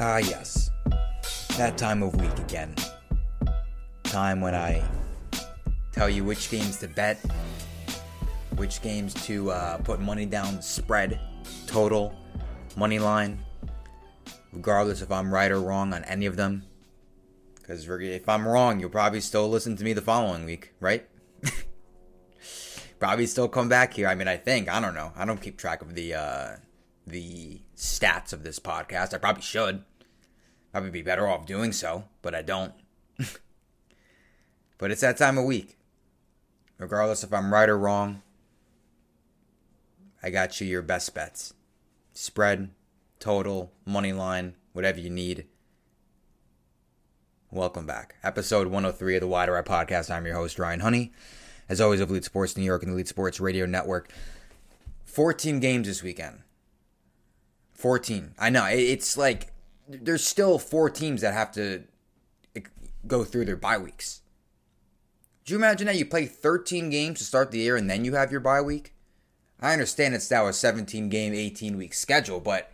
Ah, yes. That time of week again. Time when I tell you which games to bet, which games to uh, put money down, spread, total, money line, regardless if I'm right or wrong on any of them. Because if I'm wrong, you'll probably still listen to me the following week, right? probably still come back here. I mean, I think I don't know. I don't keep track of the uh, the stats of this podcast. I probably should. Probably be better off doing so, but I don't. but it's that time of week. Regardless if I'm right or wrong, I got you your best bets. Spread, total, money line, whatever you need. Welcome back. Episode 103 of the Wide Right Podcast. I'm your host, Ryan Honey. As always, of Elite Sports New York and the Elite Sports Radio Network. 14 games this weekend. 14. I know. It's like there's still four teams that have to go through their bye weeks. Do you imagine that you play 13 games to start the year and then you have your bye week? I understand it's now a 17 game, 18 week schedule, but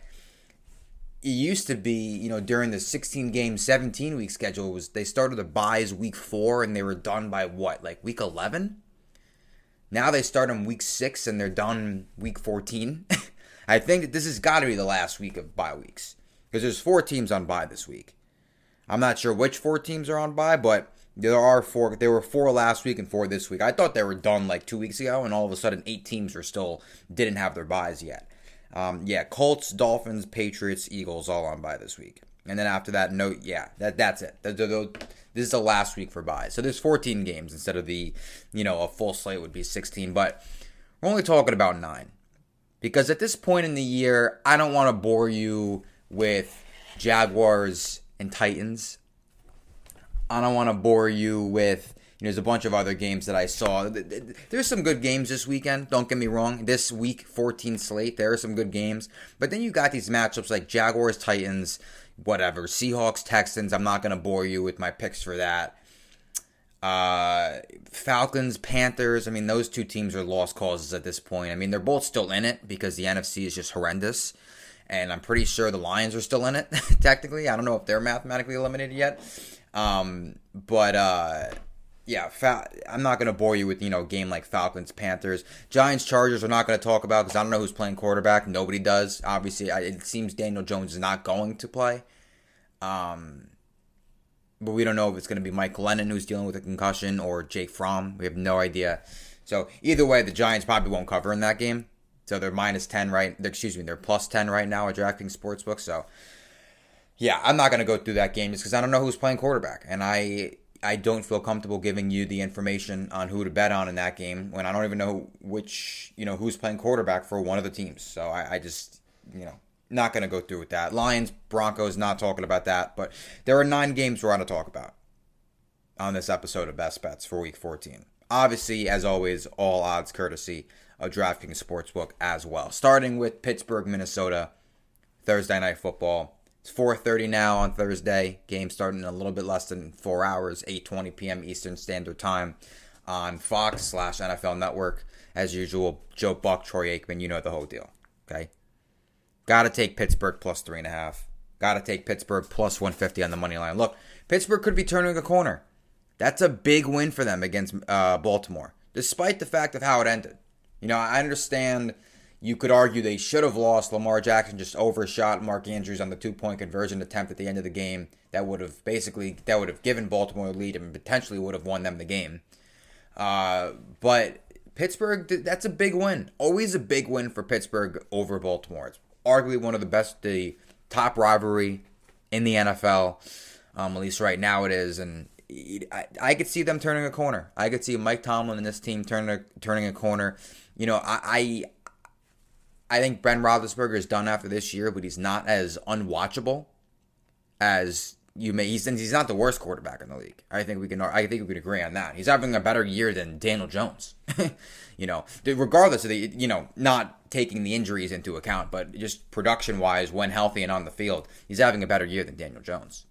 it used to be, you know, during the 16 game, 17 week schedule was they started the byes week four and they were done by what, like week 11? Now they start on week six and they're done week 14. I think that this has got to be the last week of bye weeks because there's four teams on bye this week. I'm not sure which four teams are on bye, but there are four. There were four last week and four this week. I thought they were done like two weeks ago, and all of a sudden, eight teams are still didn't have their byes yet. Um, yeah, Colts, Dolphins, Patriots, Eagles, all on bye this week, and then after that, no, yeah, that that's it. this is the last week for byes. So there's 14 games instead of the, you know, a full slate would be 16, but we're only talking about nine because at this point in the year, I don't want to bore you with Jaguars and Titans. I don't want to bore you with you know, there's a bunch of other games that I saw. There's some good games this weekend. Don't get me wrong. This week, 14 slate, there are some good games. But then you got these matchups like Jaguars, Titans, whatever, Seahawks, Texans. I'm not going to bore you with my picks for that. Uh, Falcons, Panthers. I mean, those two teams are lost causes at this point. I mean, they're both still in it because the NFC is just horrendous and I'm pretty sure the Lions are still in it. technically, I don't know if they're mathematically eliminated yet. Um, but uh, yeah, I'm not going to bore you with you know game like Falcons, Panthers, Giants, Chargers. We're not going to talk about because I don't know who's playing quarterback. Nobody does. Obviously, I, it seems Daniel Jones is not going to play. Um, but we don't know if it's going to be Mike Glennon who's dealing with a concussion or Jake Fromm. We have no idea. So either way, the Giants probably won't cover in that game. So they're minus 10 right, excuse me, they're plus 10 right now at DraftKings Sportsbook. So yeah, I'm not going to go through that game just because I don't know who's playing quarterback. And I I don't feel comfortable giving you the information on who to bet on in that game when I don't even know which, you know, who's playing quarterback for one of the teams. So I, I just, you know, not going to go through with that. Lions, Broncos, not talking about that. But there are nine games we're going to talk about on this episode of Best Bets for Week 14. Obviously, as always, all odds courtesy of DraftKings Sportsbook as well. Starting with Pittsburgh, Minnesota, Thursday night football. It's 4:30 now on Thursday. Game starting in a little bit less than four hours, 8:20 p.m. Eastern Standard Time on Fox slash NFL Network. As usual, Joe Buck, Troy Aikman, you know the whole deal. Okay, got to take Pittsburgh plus three and a half. Got to take Pittsburgh plus 150 on the money line. Look, Pittsburgh could be turning a corner. That's a big win for them against uh, Baltimore, despite the fact of how it ended. You know, I understand you could argue they should have lost. Lamar Jackson just overshot Mark Andrews on the two point conversion attempt at the end of the game. That would have basically that would have given Baltimore a lead and potentially would have won them the game. Uh, but Pittsburgh, that's a big win. Always a big win for Pittsburgh over Baltimore. It's arguably one of the best, the top rivalry in the NFL. Um, at least right now it is, and I, I could see them turning a corner. I could see Mike Tomlin and this team turning turning a corner you know, I, I think Ben Roethlisberger is done after this year, but he's not as unwatchable as you may he's he's not the worst quarterback in the league. I think we can I think we can agree on that. He's having a better year than Daniel Jones. you know, regardless of the you know not taking the injuries into account, but just production wise, when healthy and on the field, he's having a better year than Daniel Jones.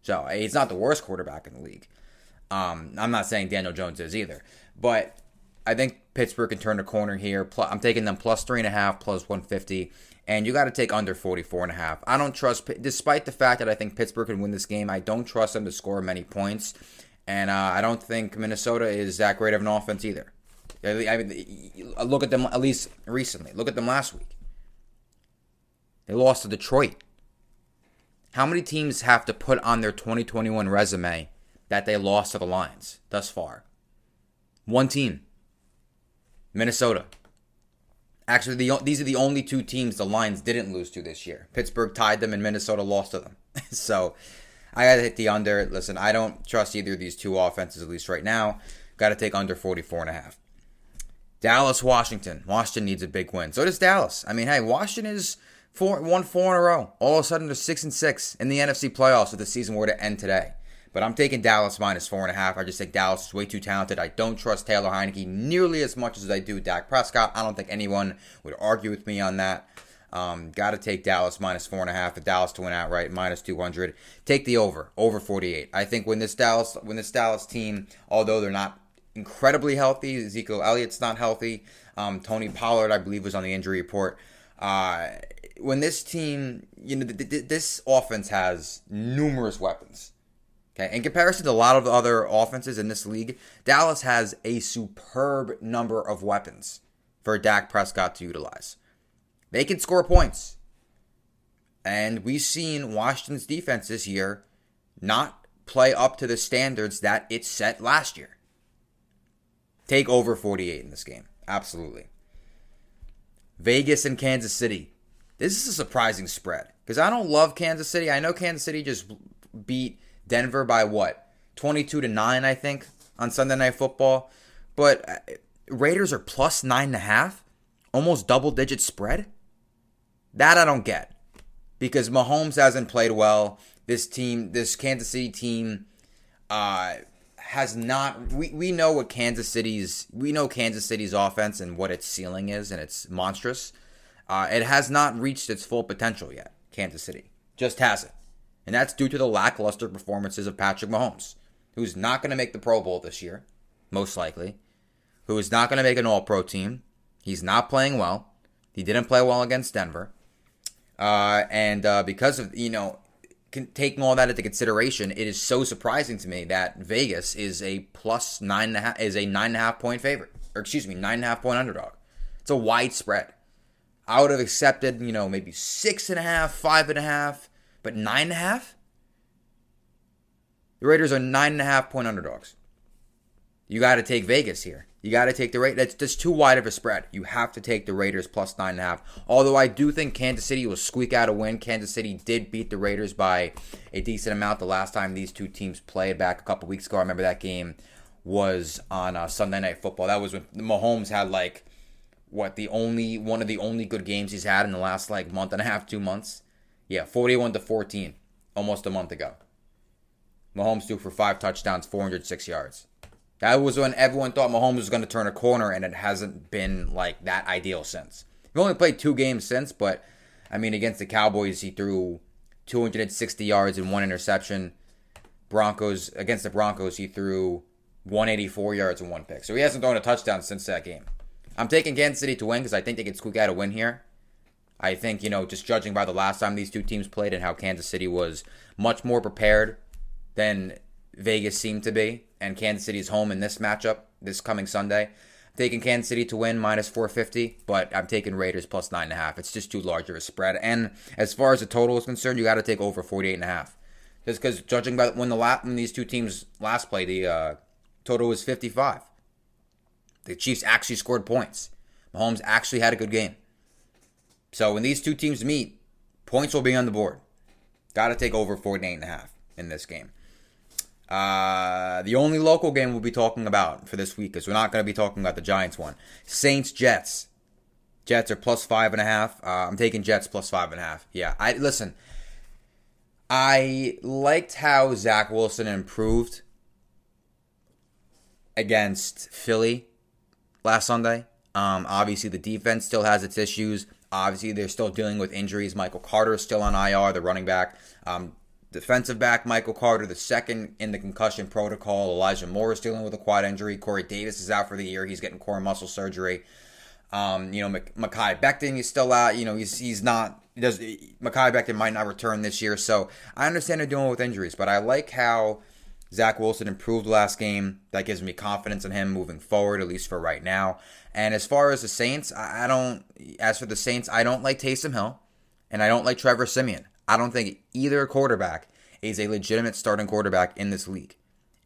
So he's not the worst quarterback in the league. Um, I'm not saying Daniel Jones is either, but I think Pittsburgh can turn the corner here. I'm taking them plus three and a half, plus 150 and you got to take under 44 and a half. I don't trust, despite the fact that I think Pittsburgh can win this game, I don't trust them to score many points, and uh, I don't think Minnesota is that great of an offense either. I mean, look at them at least recently. Look at them last week. They lost to Detroit. How many teams have to put on their 2021 resume that they lost to the Lions thus far? One team. Minnesota. Actually, the, these are the only two teams the Lions didn't lose to this year. Pittsburgh tied them and Minnesota lost to them. so I got to hit the under. Listen, I don't trust either of these two offenses, at least right now. Got to take under 44 and a half. Dallas, Washington. Washington needs a big win. So does Dallas. I mean, hey, Washington is four, one four in a row. All of a sudden, they're six and six in the NFC playoffs if the season were to end today. But I'm taking Dallas minus four and a half. I just think Dallas is way too talented. I don't trust Taylor Heinicke nearly as much as I do Dak Prescott. I don't think anyone would argue with me on that. Um, Got to take Dallas minus four and a half. The Dallas to win outright minus two hundred. Take the over over forty eight. I think when this Dallas when this Dallas team, although they're not incredibly healthy, Ezekiel Elliott's not healthy. Um, Tony Pollard, I believe, was on the injury report. Uh, when this team, you know, th- th- this offense has numerous weapons. Okay, in comparison to a lot of the other offenses in this league, Dallas has a superb number of weapons for Dak Prescott to utilize. They can score points. And we've seen Washington's defense this year not play up to the standards that it set last year. Take over 48 in this game. Absolutely. Vegas and Kansas City. This is a surprising spread because I don't love Kansas City. I know Kansas City just beat Denver by what? 22 to 9, I think, on Sunday Night Football. But uh, Raiders are plus 9.5, almost double digit spread. That I don't get because Mahomes hasn't played well. This team, this Kansas City team, uh, has not. We, we know what Kansas City's. We know Kansas City's offense and what its ceiling is, and it's monstrous. Uh, it has not reached its full potential yet. Kansas City just hasn't and that's due to the lackluster performances of Patrick Mahomes, who's not going to make the Pro Bowl this year, most likely, who is not going to make an All Pro team. He's not playing well. He didn't play well against Denver, uh, and uh, because of you know taking all that into consideration, it is so surprising to me that Vegas is a plus nine and a half is a nine and a half point favorite, or excuse me, nine and a half point underdog. It's a wide spread. I would have accepted, you know, maybe six and a half, five and a half but nine and a half? The Raiders are nine and a half point underdogs. You got to take Vegas here. You got to take the rate. That's just too wide of a spread. You have to take the Raiders plus nine and a half. Although I do think Kansas City will squeak out a win. Kansas City did beat the Raiders by a decent amount the last time these two teams played back a couple weeks ago. I remember that game was on uh, Sunday Night Football. That was when Mahomes had like what the only one of the only good games he's had in the last like month and a half, two months. Yeah, 41 to 14, almost a month ago. Mahomes threw for five touchdowns, 406 yards. That was when everyone thought Mahomes was going to turn a corner, and it hasn't been like that ideal since. He only played two games since, but I mean, against the Cowboys, he threw 260 yards and one interception. Broncos against the Broncos, he threw 184 yards and one pick. So he hasn't thrown a touchdown since that game. I'm taking Kansas City to win because I think they can squeak out a win here. I think, you know, just judging by the last time these two teams played and how Kansas City was much more prepared than Vegas seemed to be, and Kansas City is home in this matchup this coming Sunday. I'm taking Kansas City to win minus 450, but I'm taking Raiders plus 9.5. It's just too large of a spread. And as far as the total is concerned, you got to take over 48.5. Just because judging by when the last, when these two teams last played, the uh, total was 55. The Chiefs actually scored points. Mahomes actually had a good game. So when these two teams meet, points will be on the board. Got to take over 48 and a half in this game. Uh, the only local game we'll be talking about for this week, is we're not going to be talking about the Giants one. Saints Jets. Jets are plus five and a half. Uh, I'm taking Jets plus five and a half. Yeah, I listen. I liked how Zach Wilson improved against Philly last Sunday. Um, obviously, the defense still has its issues. Obviously, they're still dealing with injuries. Michael Carter is still on IR, the running back. Um, defensive back Michael Carter, the second in the concussion protocol. Elijah Moore is dealing with a quad injury. Corey Davis is out for the year. He's getting core muscle surgery. Um, you know, Mekhi Becton is still out. You know, he's he's not. He does Mekhi Becton might not return this year. So I understand they're dealing with injuries, but I like how Zach Wilson improved last game. That gives me confidence in him moving forward, at least for right now. And as far as the Saints, I don't. As for the Saints, I don't like Taysom Hill, and I don't like Trevor Siemian. I don't think either quarterback is a legitimate starting quarterback in this league,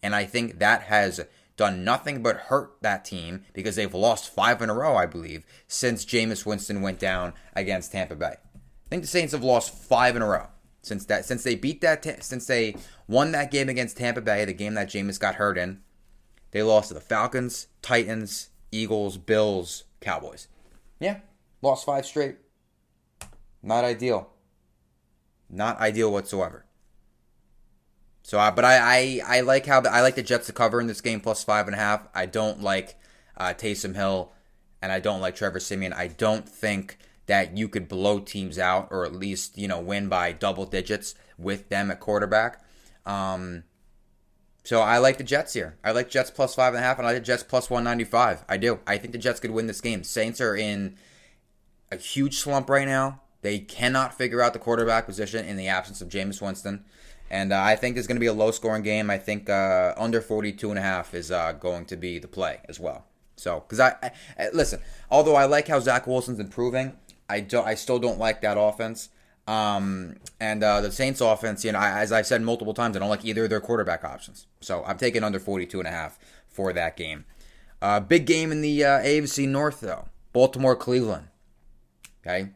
and I think that has done nothing but hurt that team because they've lost five in a row, I believe, since Jameis Winston went down against Tampa Bay. I think the Saints have lost five in a row since that since they beat that since they won that game against Tampa Bay, the game that Jameis got hurt in. They lost to the Falcons, Titans, Eagles, Bills, Cowboys. Yeah, lost five straight. Not ideal. Not ideal whatsoever. So, uh, but I, I, I like how I like the Jets to cover in this game plus five and a half. I don't like uh, Taysom Hill, and I don't like Trevor Siemian. I don't think that you could blow teams out or at least you know win by double digits with them at quarterback. Um, so I like the Jets here. I like Jets plus five and a half, and I like Jets plus one ninety five. I do. I think the Jets could win this game. Saints are in a huge slump right now. They cannot figure out the quarterback position in the absence of Jameis Winston. And uh, I think there's going to be a low scoring game. I think uh, under 42 and a half is uh, going to be the play as well. So, because I, I, listen, although I like how Zach Wilson's improving, I don't, I still don't like that offense. Um, and uh, the Saints offense, you know, as I've said multiple times, I don't like either of their quarterback options. So I'm taking under 42 and a half for that game. Uh, big game in the uh, AFC North, though. Baltimore, Cleveland. Okay,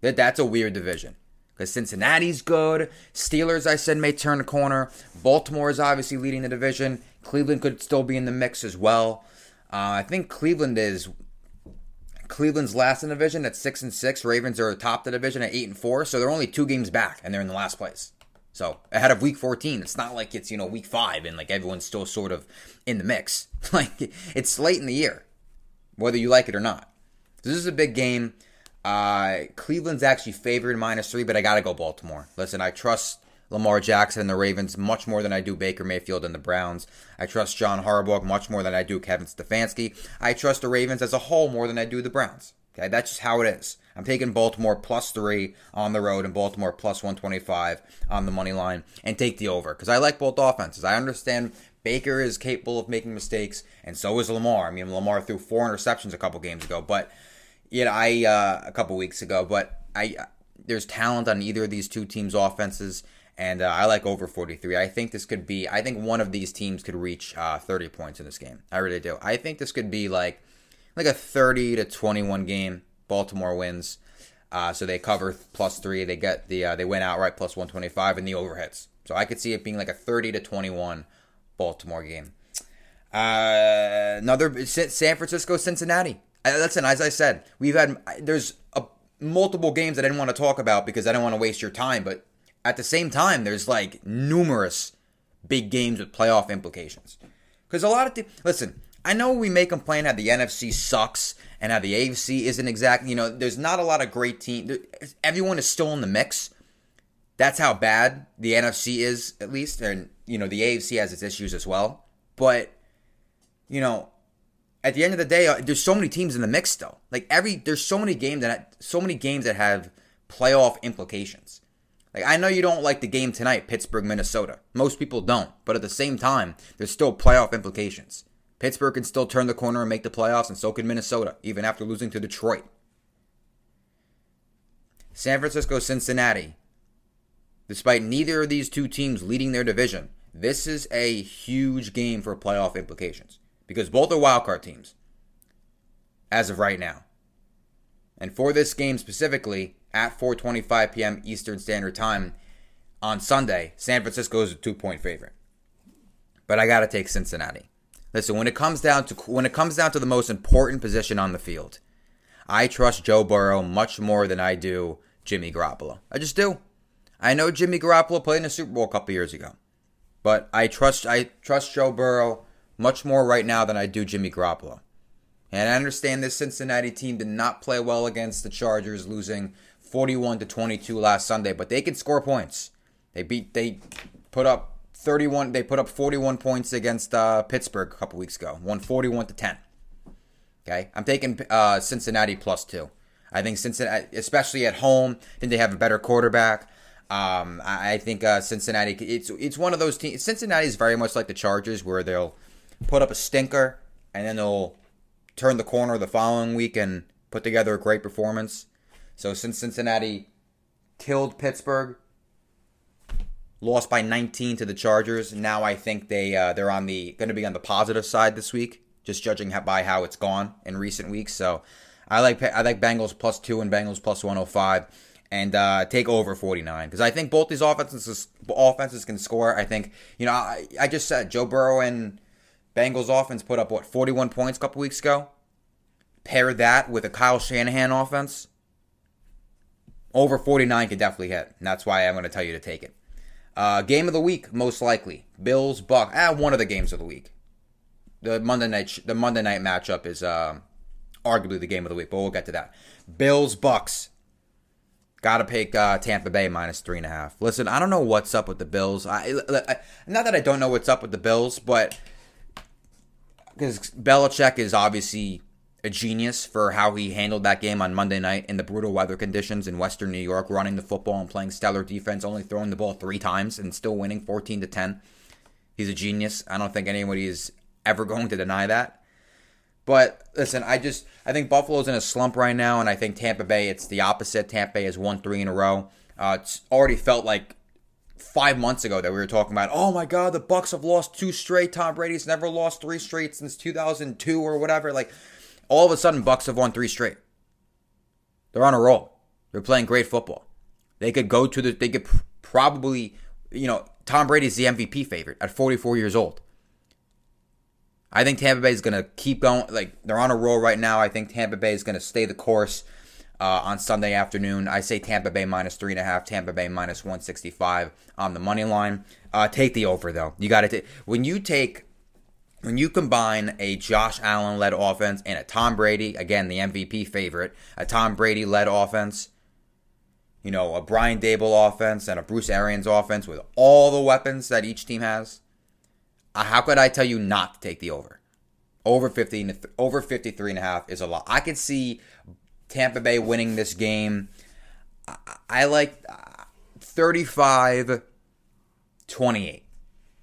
that that's a weird division because Cincinnati's good. Steelers, I said, may turn the corner. Baltimore is obviously leading the division. Cleveland could still be in the mix as well. Uh, I think Cleveland is Cleveland's last in the division at six and six. Ravens are atop the division at eight and four, so they're only two games back, and they're in the last place. So ahead of week 14, it's not like it's you know week five and like everyone's still sort of in the mix. Like it's late in the year, whether you like it or not. This is a big game. Uh, Cleveland's actually favored minus three, but I gotta go Baltimore. Listen, I trust Lamar Jackson and the Ravens much more than I do Baker Mayfield and the Browns. I trust John Harbaugh much more than I do Kevin Stefanski. I trust the Ravens as a whole more than I do the Browns. Okay, that's just how it is. I'm taking Baltimore plus three on the road and Baltimore plus 125 on the money line and take the over because I like both offenses. I understand Baker is capable of making mistakes and so is Lamar. I mean, Lamar threw four interceptions a couple games ago, but you know, I uh, a couple weeks ago, but I there's talent on either of these two teams' offenses, and uh, I like over 43. I think this could be. I think one of these teams could reach uh, 30 points in this game. I really do. I think this could be like like a 30 to 21 game. Baltimore wins, uh, so they cover plus three. They get the uh, they win outright plus 125 and the overhits. So I could see it being like a 30 to 21 Baltimore game. Uh, another San Francisco Cincinnati listen, as I said, we've had there's a, multiple games that I didn't want to talk about because I don't want to waste your time, but at the same time, there's like numerous big games with playoff implications. Because a lot of th- listen, I know we may complain how the NFC sucks and how the AFC isn't exactly. You know, there's not a lot of great teams. Everyone is still in the mix. That's how bad the NFC is, at least, and you know the AFC has its issues as well. But you know, at the end of the day, uh, there's so many teams in the mix though. Like every there's so many games that so many games that have playoff implications. Like I know you don't like the game tonight, Pittsburgh Minnesota. Most people don't, but at the same time, there's still playoff implications. Pittsburgh can still turn the corner and make the playoffs, and so can Minnesota, even after losing to Detroit. San Francisco, Cincinnati. Despite neither of these two teams leading their division, this is a huge game for playoff implications because both are wildcard teams as of right now. And for this game specifically, at 4:25 p.m. Eastern Standard Time on Sunday, San Francisco is a two-point favorite. But I got to take Cincinnati. Listen, when it comes down to when it comes down to the most important position on the field, I trust Joe Burrow much more than I do Jimmy Garoppolo. I just do. I know Jimmy Garoppolo played in the Super Bowl a couple years ago, but I trust I trust Joe Burrow much more right now than I do Jimmy Garoppolo. And I understand this Cincinnati team did not play well against the Chargers, losing 41 to 22 last Sunday, but they can score points. They beat they put up 31 they put up 41 points against uh, Pittsburgh a couple weeks ago. Won 41 to 10. Okay? I'm taking uh, Cincinnati plus 2. I think Cincinnati especially at home, I think they have a better quarterback. Um, I think uh, Cincinnati. It's it's one of those teams. Cincinnati is very much like the Chargers, where they'll put up a stinker and then they'll turn the corner the following week and put together a great performance. So since Cincinnati killed Pittsburgh, lost by 19 to the Chargers, now I think they uh, they're on the going to be on the positive side this week, just judging by how it's gone in recent weeks. So I like I like Bengals plus two and Bengals plus 105 and uh, take over 49 because I think both these offenses offenses can score. I think you know I, I just said Joe Burrow and Bengals offense put up what 41 points a couple weeks ago. Pair that with a Kyle Shanahan offense, over 49 could definitely hit. And that's why I'm going to tell you to take it. Uh, game of the week, most likely Bills Buck. Ah, one of the games of the week. The Monday night the Monday night matchup is uh, arguably the game of the week, but we'll get to that. Bills Bucs. Got to pick uh, Tampa Bay minus three and a half. Listen, I don't know what's up with the Bills. I, I, not that I don't know what's up with the Bills, but because Belichick is obviously a genius for how he handled that game on Monday night in the brutal weather conditions in Western New York, running the football and playing stellar defense, only throwing the ball three times and still winning 14 to 10. He's a genius. I don't think anybody is ever going to deny that. But listen, I just I think Buffalo's in a slump right now, and I think Tampa Bay it's the opposite. Tampa Bay has won three in a row. Uh, it's already felt like five months ago that we were talking about. Oh my God, the Bucs have lost two straight. Tom Brady's never lost three straight since 2002 or whatever. Like all of a sudden, Bucs have won three straight. They're on a roll. They're playing great football. They could go to the. They could probably, you know, Tom Brady's the MVP favorite at 44 years old. I think Tampa Bay is going to keep going. Like, they're on a roll right now. I think Tampa Bay is going to stay the course uh, on Sunday afternoon. I say Tampa Bay minus three and a half, Tampa Bay minus 165 on the money line. Uh, take the over, though. You got to. When you take. When you combine a Josh Allen led offense and a Tom Brady, again, the MVP favorite, a Tom Brady led offense, you know, a Brian Daboll offense and a Bruce Arians offense with all the weapons that each team has, uh, how could I tell you not to take the over? Over 15 over 53 and a half is a lot. I could see Tampa Bay winning this game. I, I like uh, 35 28.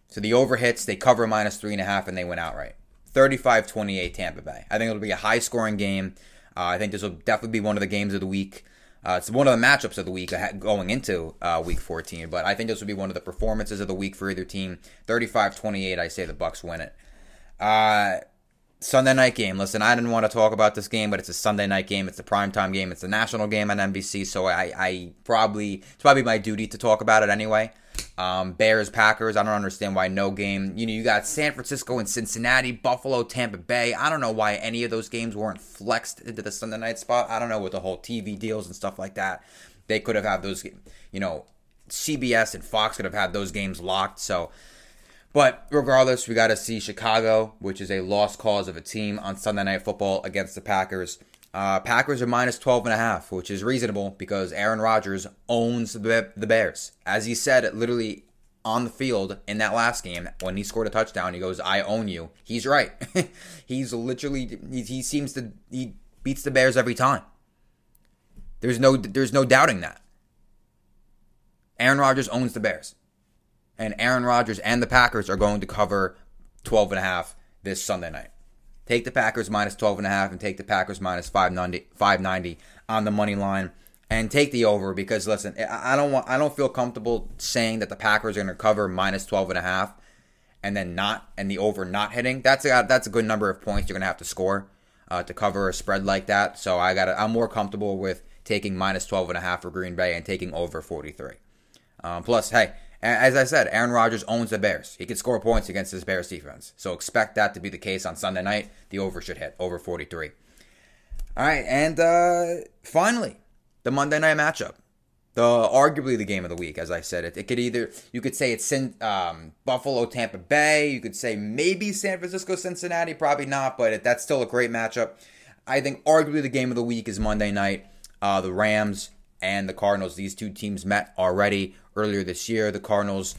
So the over hits, they cover minus three and a half, and they went outright. 35 28 Tampa Bay. I think it'll be a high scoring game. Uh, I think this will definitely be one of the games of the week. Uh, it's one of the matchups of the week going into uh, week 14, but I think this will be one of the performances of the week for either team. 35-28, I say the Bucs win it. Sunday night game. Listen, I didn't want to talk about this game, but it's a Sunday night game. It's a primetime game. It's a national game on NBC, so I, I probably it's probably my duty to talk about it anyway. Um, Bears, Packers. I don't understand why no game. You know, you got San Francisco and Cincinnati, Buffalo, Tampa Bay. I don't know why any of those games weren't flexed into the Sunday night spot. I don't know with the whole TV deals and stuff like that. They could have had those, you know, CBS and Fox could have had those games locked. So, but regardless, we got to see Chicago, which is a lost cause of a team on Sunday Night Football against the Packers. Uh, Packers are minus 12 and a half, which is reasonable because Aaron Rodgers owns the, the Bears. As he said, literally on the field in that last game when he scored a touchdown, he goes, "I own you." He's right. He's literally he, he seems to he beats the Bears every time. There's no there's no doubting that. Aaron Rodgers owns the Bears. And Aaron Rodgers and the Packers are going to cover 12 and a half this Sunday night. Take the Packers minus 12 and a half and take the Packers minus 590, 590 on the money line and take the over because listen, I don't want I don't feel comfortable saying that the Packers are going to cover minus 12 and a half and then not and the over not hitting. That's a that's a good number of points you're going to have to score uh, to cover a spread like that. So I got I'm more comfortable with taking minus 12 and a half for Green Bay and taking over 43. Um, plus, hey, as I said, Aaron Rodgers owns the Bears. He can score points against this Bears defense. So expect that to be the case on Sunday night. The over should hit over 43. All right, and uh, finally, the Monday night matchup. the arguably the game of the week, as I said. It, it could either you could say it's um, Buffalo, Tampa Bay. You could say maybe San Francisco, Cincinnati. Probably not, but it, that's still a great matchup. I think arguably the game of the week is Monday night. Uh, the Rams and the Cardinals. These two teams met already earlier this year. The Cardinals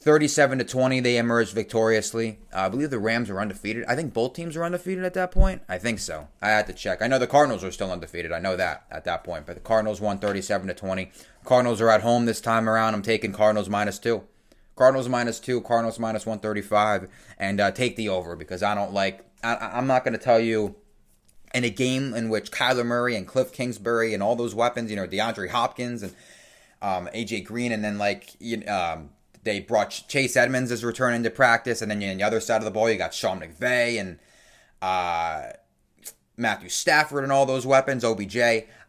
37 to 20 they emerged victoriously. Uh, i believe the rams are undefeated. I think both teams are undefeated at that point. I think so. I had to check. I know the cardinals are still undefeated. I know that at that point. But the cardinals won 37 to 20 cardinals are at home this time around. I'm taking cardinals minus two. Cardinals minus two cardinals minus 135 and uh, take the over because i don't like I, i'm not going to tell you in a game in which kyler murray and cliff kingsbury and all those weapons you know deandre hopkins and um, AJ Green, and then like um, they brought Chase Edmonds as returning to practice, and then on the other side of the ball, you got Sean McVay and uh, Matthew Stafford and all those weapons, OBJ.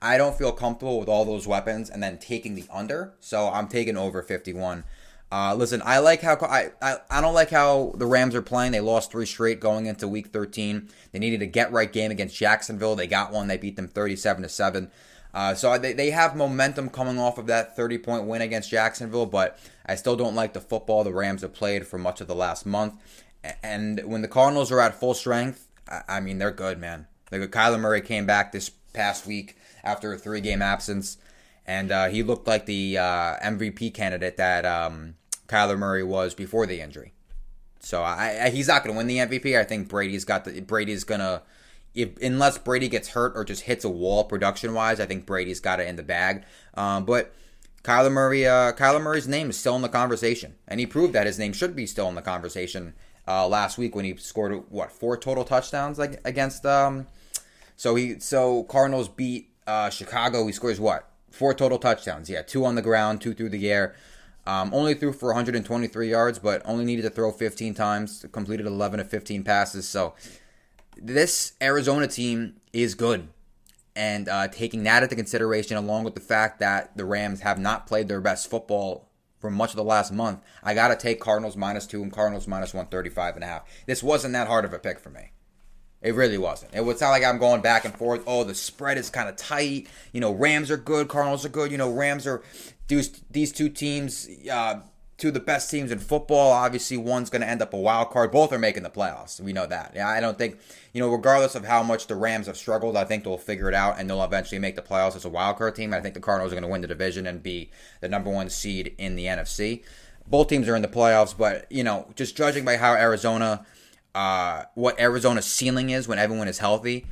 I don't feel comfortable with all those weapons and then taking the under, so I'm taking over 51. Uh, listen, I like how I, I I don't like how the Rams are playing. They lost three straight going into Week 13. They needed a get right game against Jacksonville. They got one. They beat them 37 to seven. Uh, so they, they have momentum coming off of that 30 point win against Jacksonville, but I still don't like the football the Rams have played for much of the last month. And when the Cardinals are at full strength, I mean, they're good, man. Good. Kyler Murray came back this past week after a three game absence, and uh, he looked like the uh, MVP candidate that um, Kyler Murray was before the injury. So I, I, he's not going to win the MVP. I think Brady's got the Brady's going to if unless Brady gets hurt or just hits a wall production wise, I think Brady's got it in the bag. Um, but Kyler Murray, uh, Kyler Murray's name is still in the conversation, and he proved that his name should be still in the conversation uh, last week when he scored what four total touchdowns like against. Um, so he so Cardinals beat uh, Chicago. He scores what four total touchdowns. Yeah, two on the ground, two through the air. Um, only threw for 123 yards, but only needed to throw 15 times. Completed 11 of 15 passes. So this Arizona team is good. And uh, taking that into consideration, along with the fact that the Rams have not played their best football for much of the last month, I got to take Cardinals minus two and Cardinals minus 135 and a half. This wasn't that hard of a pick for me. It really wasn't. It was not like I'm going back and forth. Oh, the spread is kind of tight. You know, Rams are good, Cardinals are good. You know, Rams are these these two teams. Uh, two of the best teams in football. Obviously, one's going to end up a wild card. Both are making the playoffs. We know that. Yeah, I don't think you know, regardless of how much the Rams have struggled, I think they'll figure it out and they'll eventually make the playoffs as a wild card team. I think the Cardinals are going to win the division and be the number one seed in the NFC. Both teams are in the playoffs, but you know, just judging by how Arizona, uh, what Arizona's ceiling is when everyone is healthy,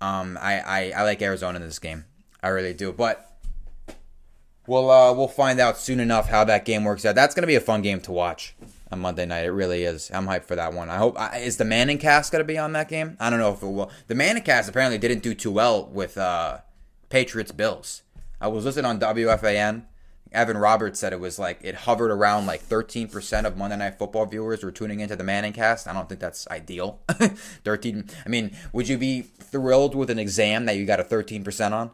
um, I, I I like Arizona in this game. I really do, but we'll uh, we'll find out soon enough how that game works out. That's to be a fun game to watch on Monday night. It really is. I'm hyped for that one. I hope is the Manning cast to be on that game. I don't know if it will. The Manning cast apparently didn't do too well with uh, Patriots Bills. I was listening on WFAN. Evan Roberts said it was like it hovered around like 13% of Monday Night Football viewers were tuning into the Manning cast. I don't think that's ideal. 13. I mean, would you be thrilled with an exam that you got a 13% on?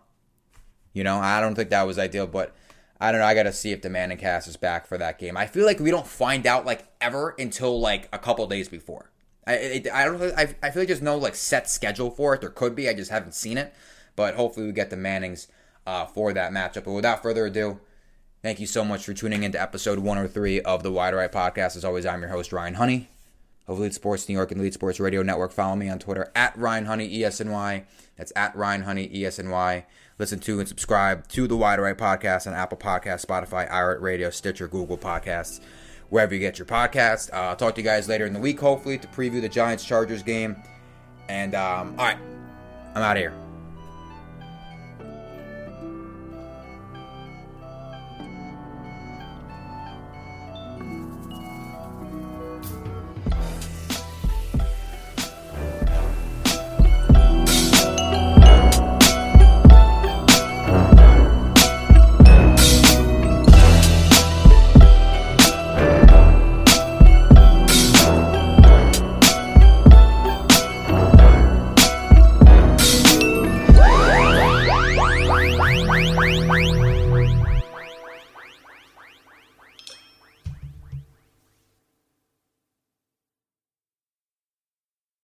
You know, I don't think that was ideal, but I don't know. I got to see if the Manning cast is back for that game. I feel like we don't find out like ever until like a couple days before. I it, I don't. I, I feel like there's no like set schedule for it. There could be. I just haven't seen it. But hopefully we get the Mannings uh, for that matchup. But without further ado, thank you so much for tuning into episode 103 of the Wide Right Podcast. As always, I'm your host Ryan Honey of Elite Sports New York and Elite Sports Radio Network. Follow me on Twitter at Ryan Honey ESNY. That's at Ryan Honey ESNY. Listen to and subscribe to the Wide Right Podcast on Apple Podcasts, Spotify, iHeart Radio, Stitcher, Google Podcasts, wherever you get your podcast. Uh, I'll talk to you guys later in the week, hopefully, to preview the Giants Chargers game. And um, all right, I'm out of here.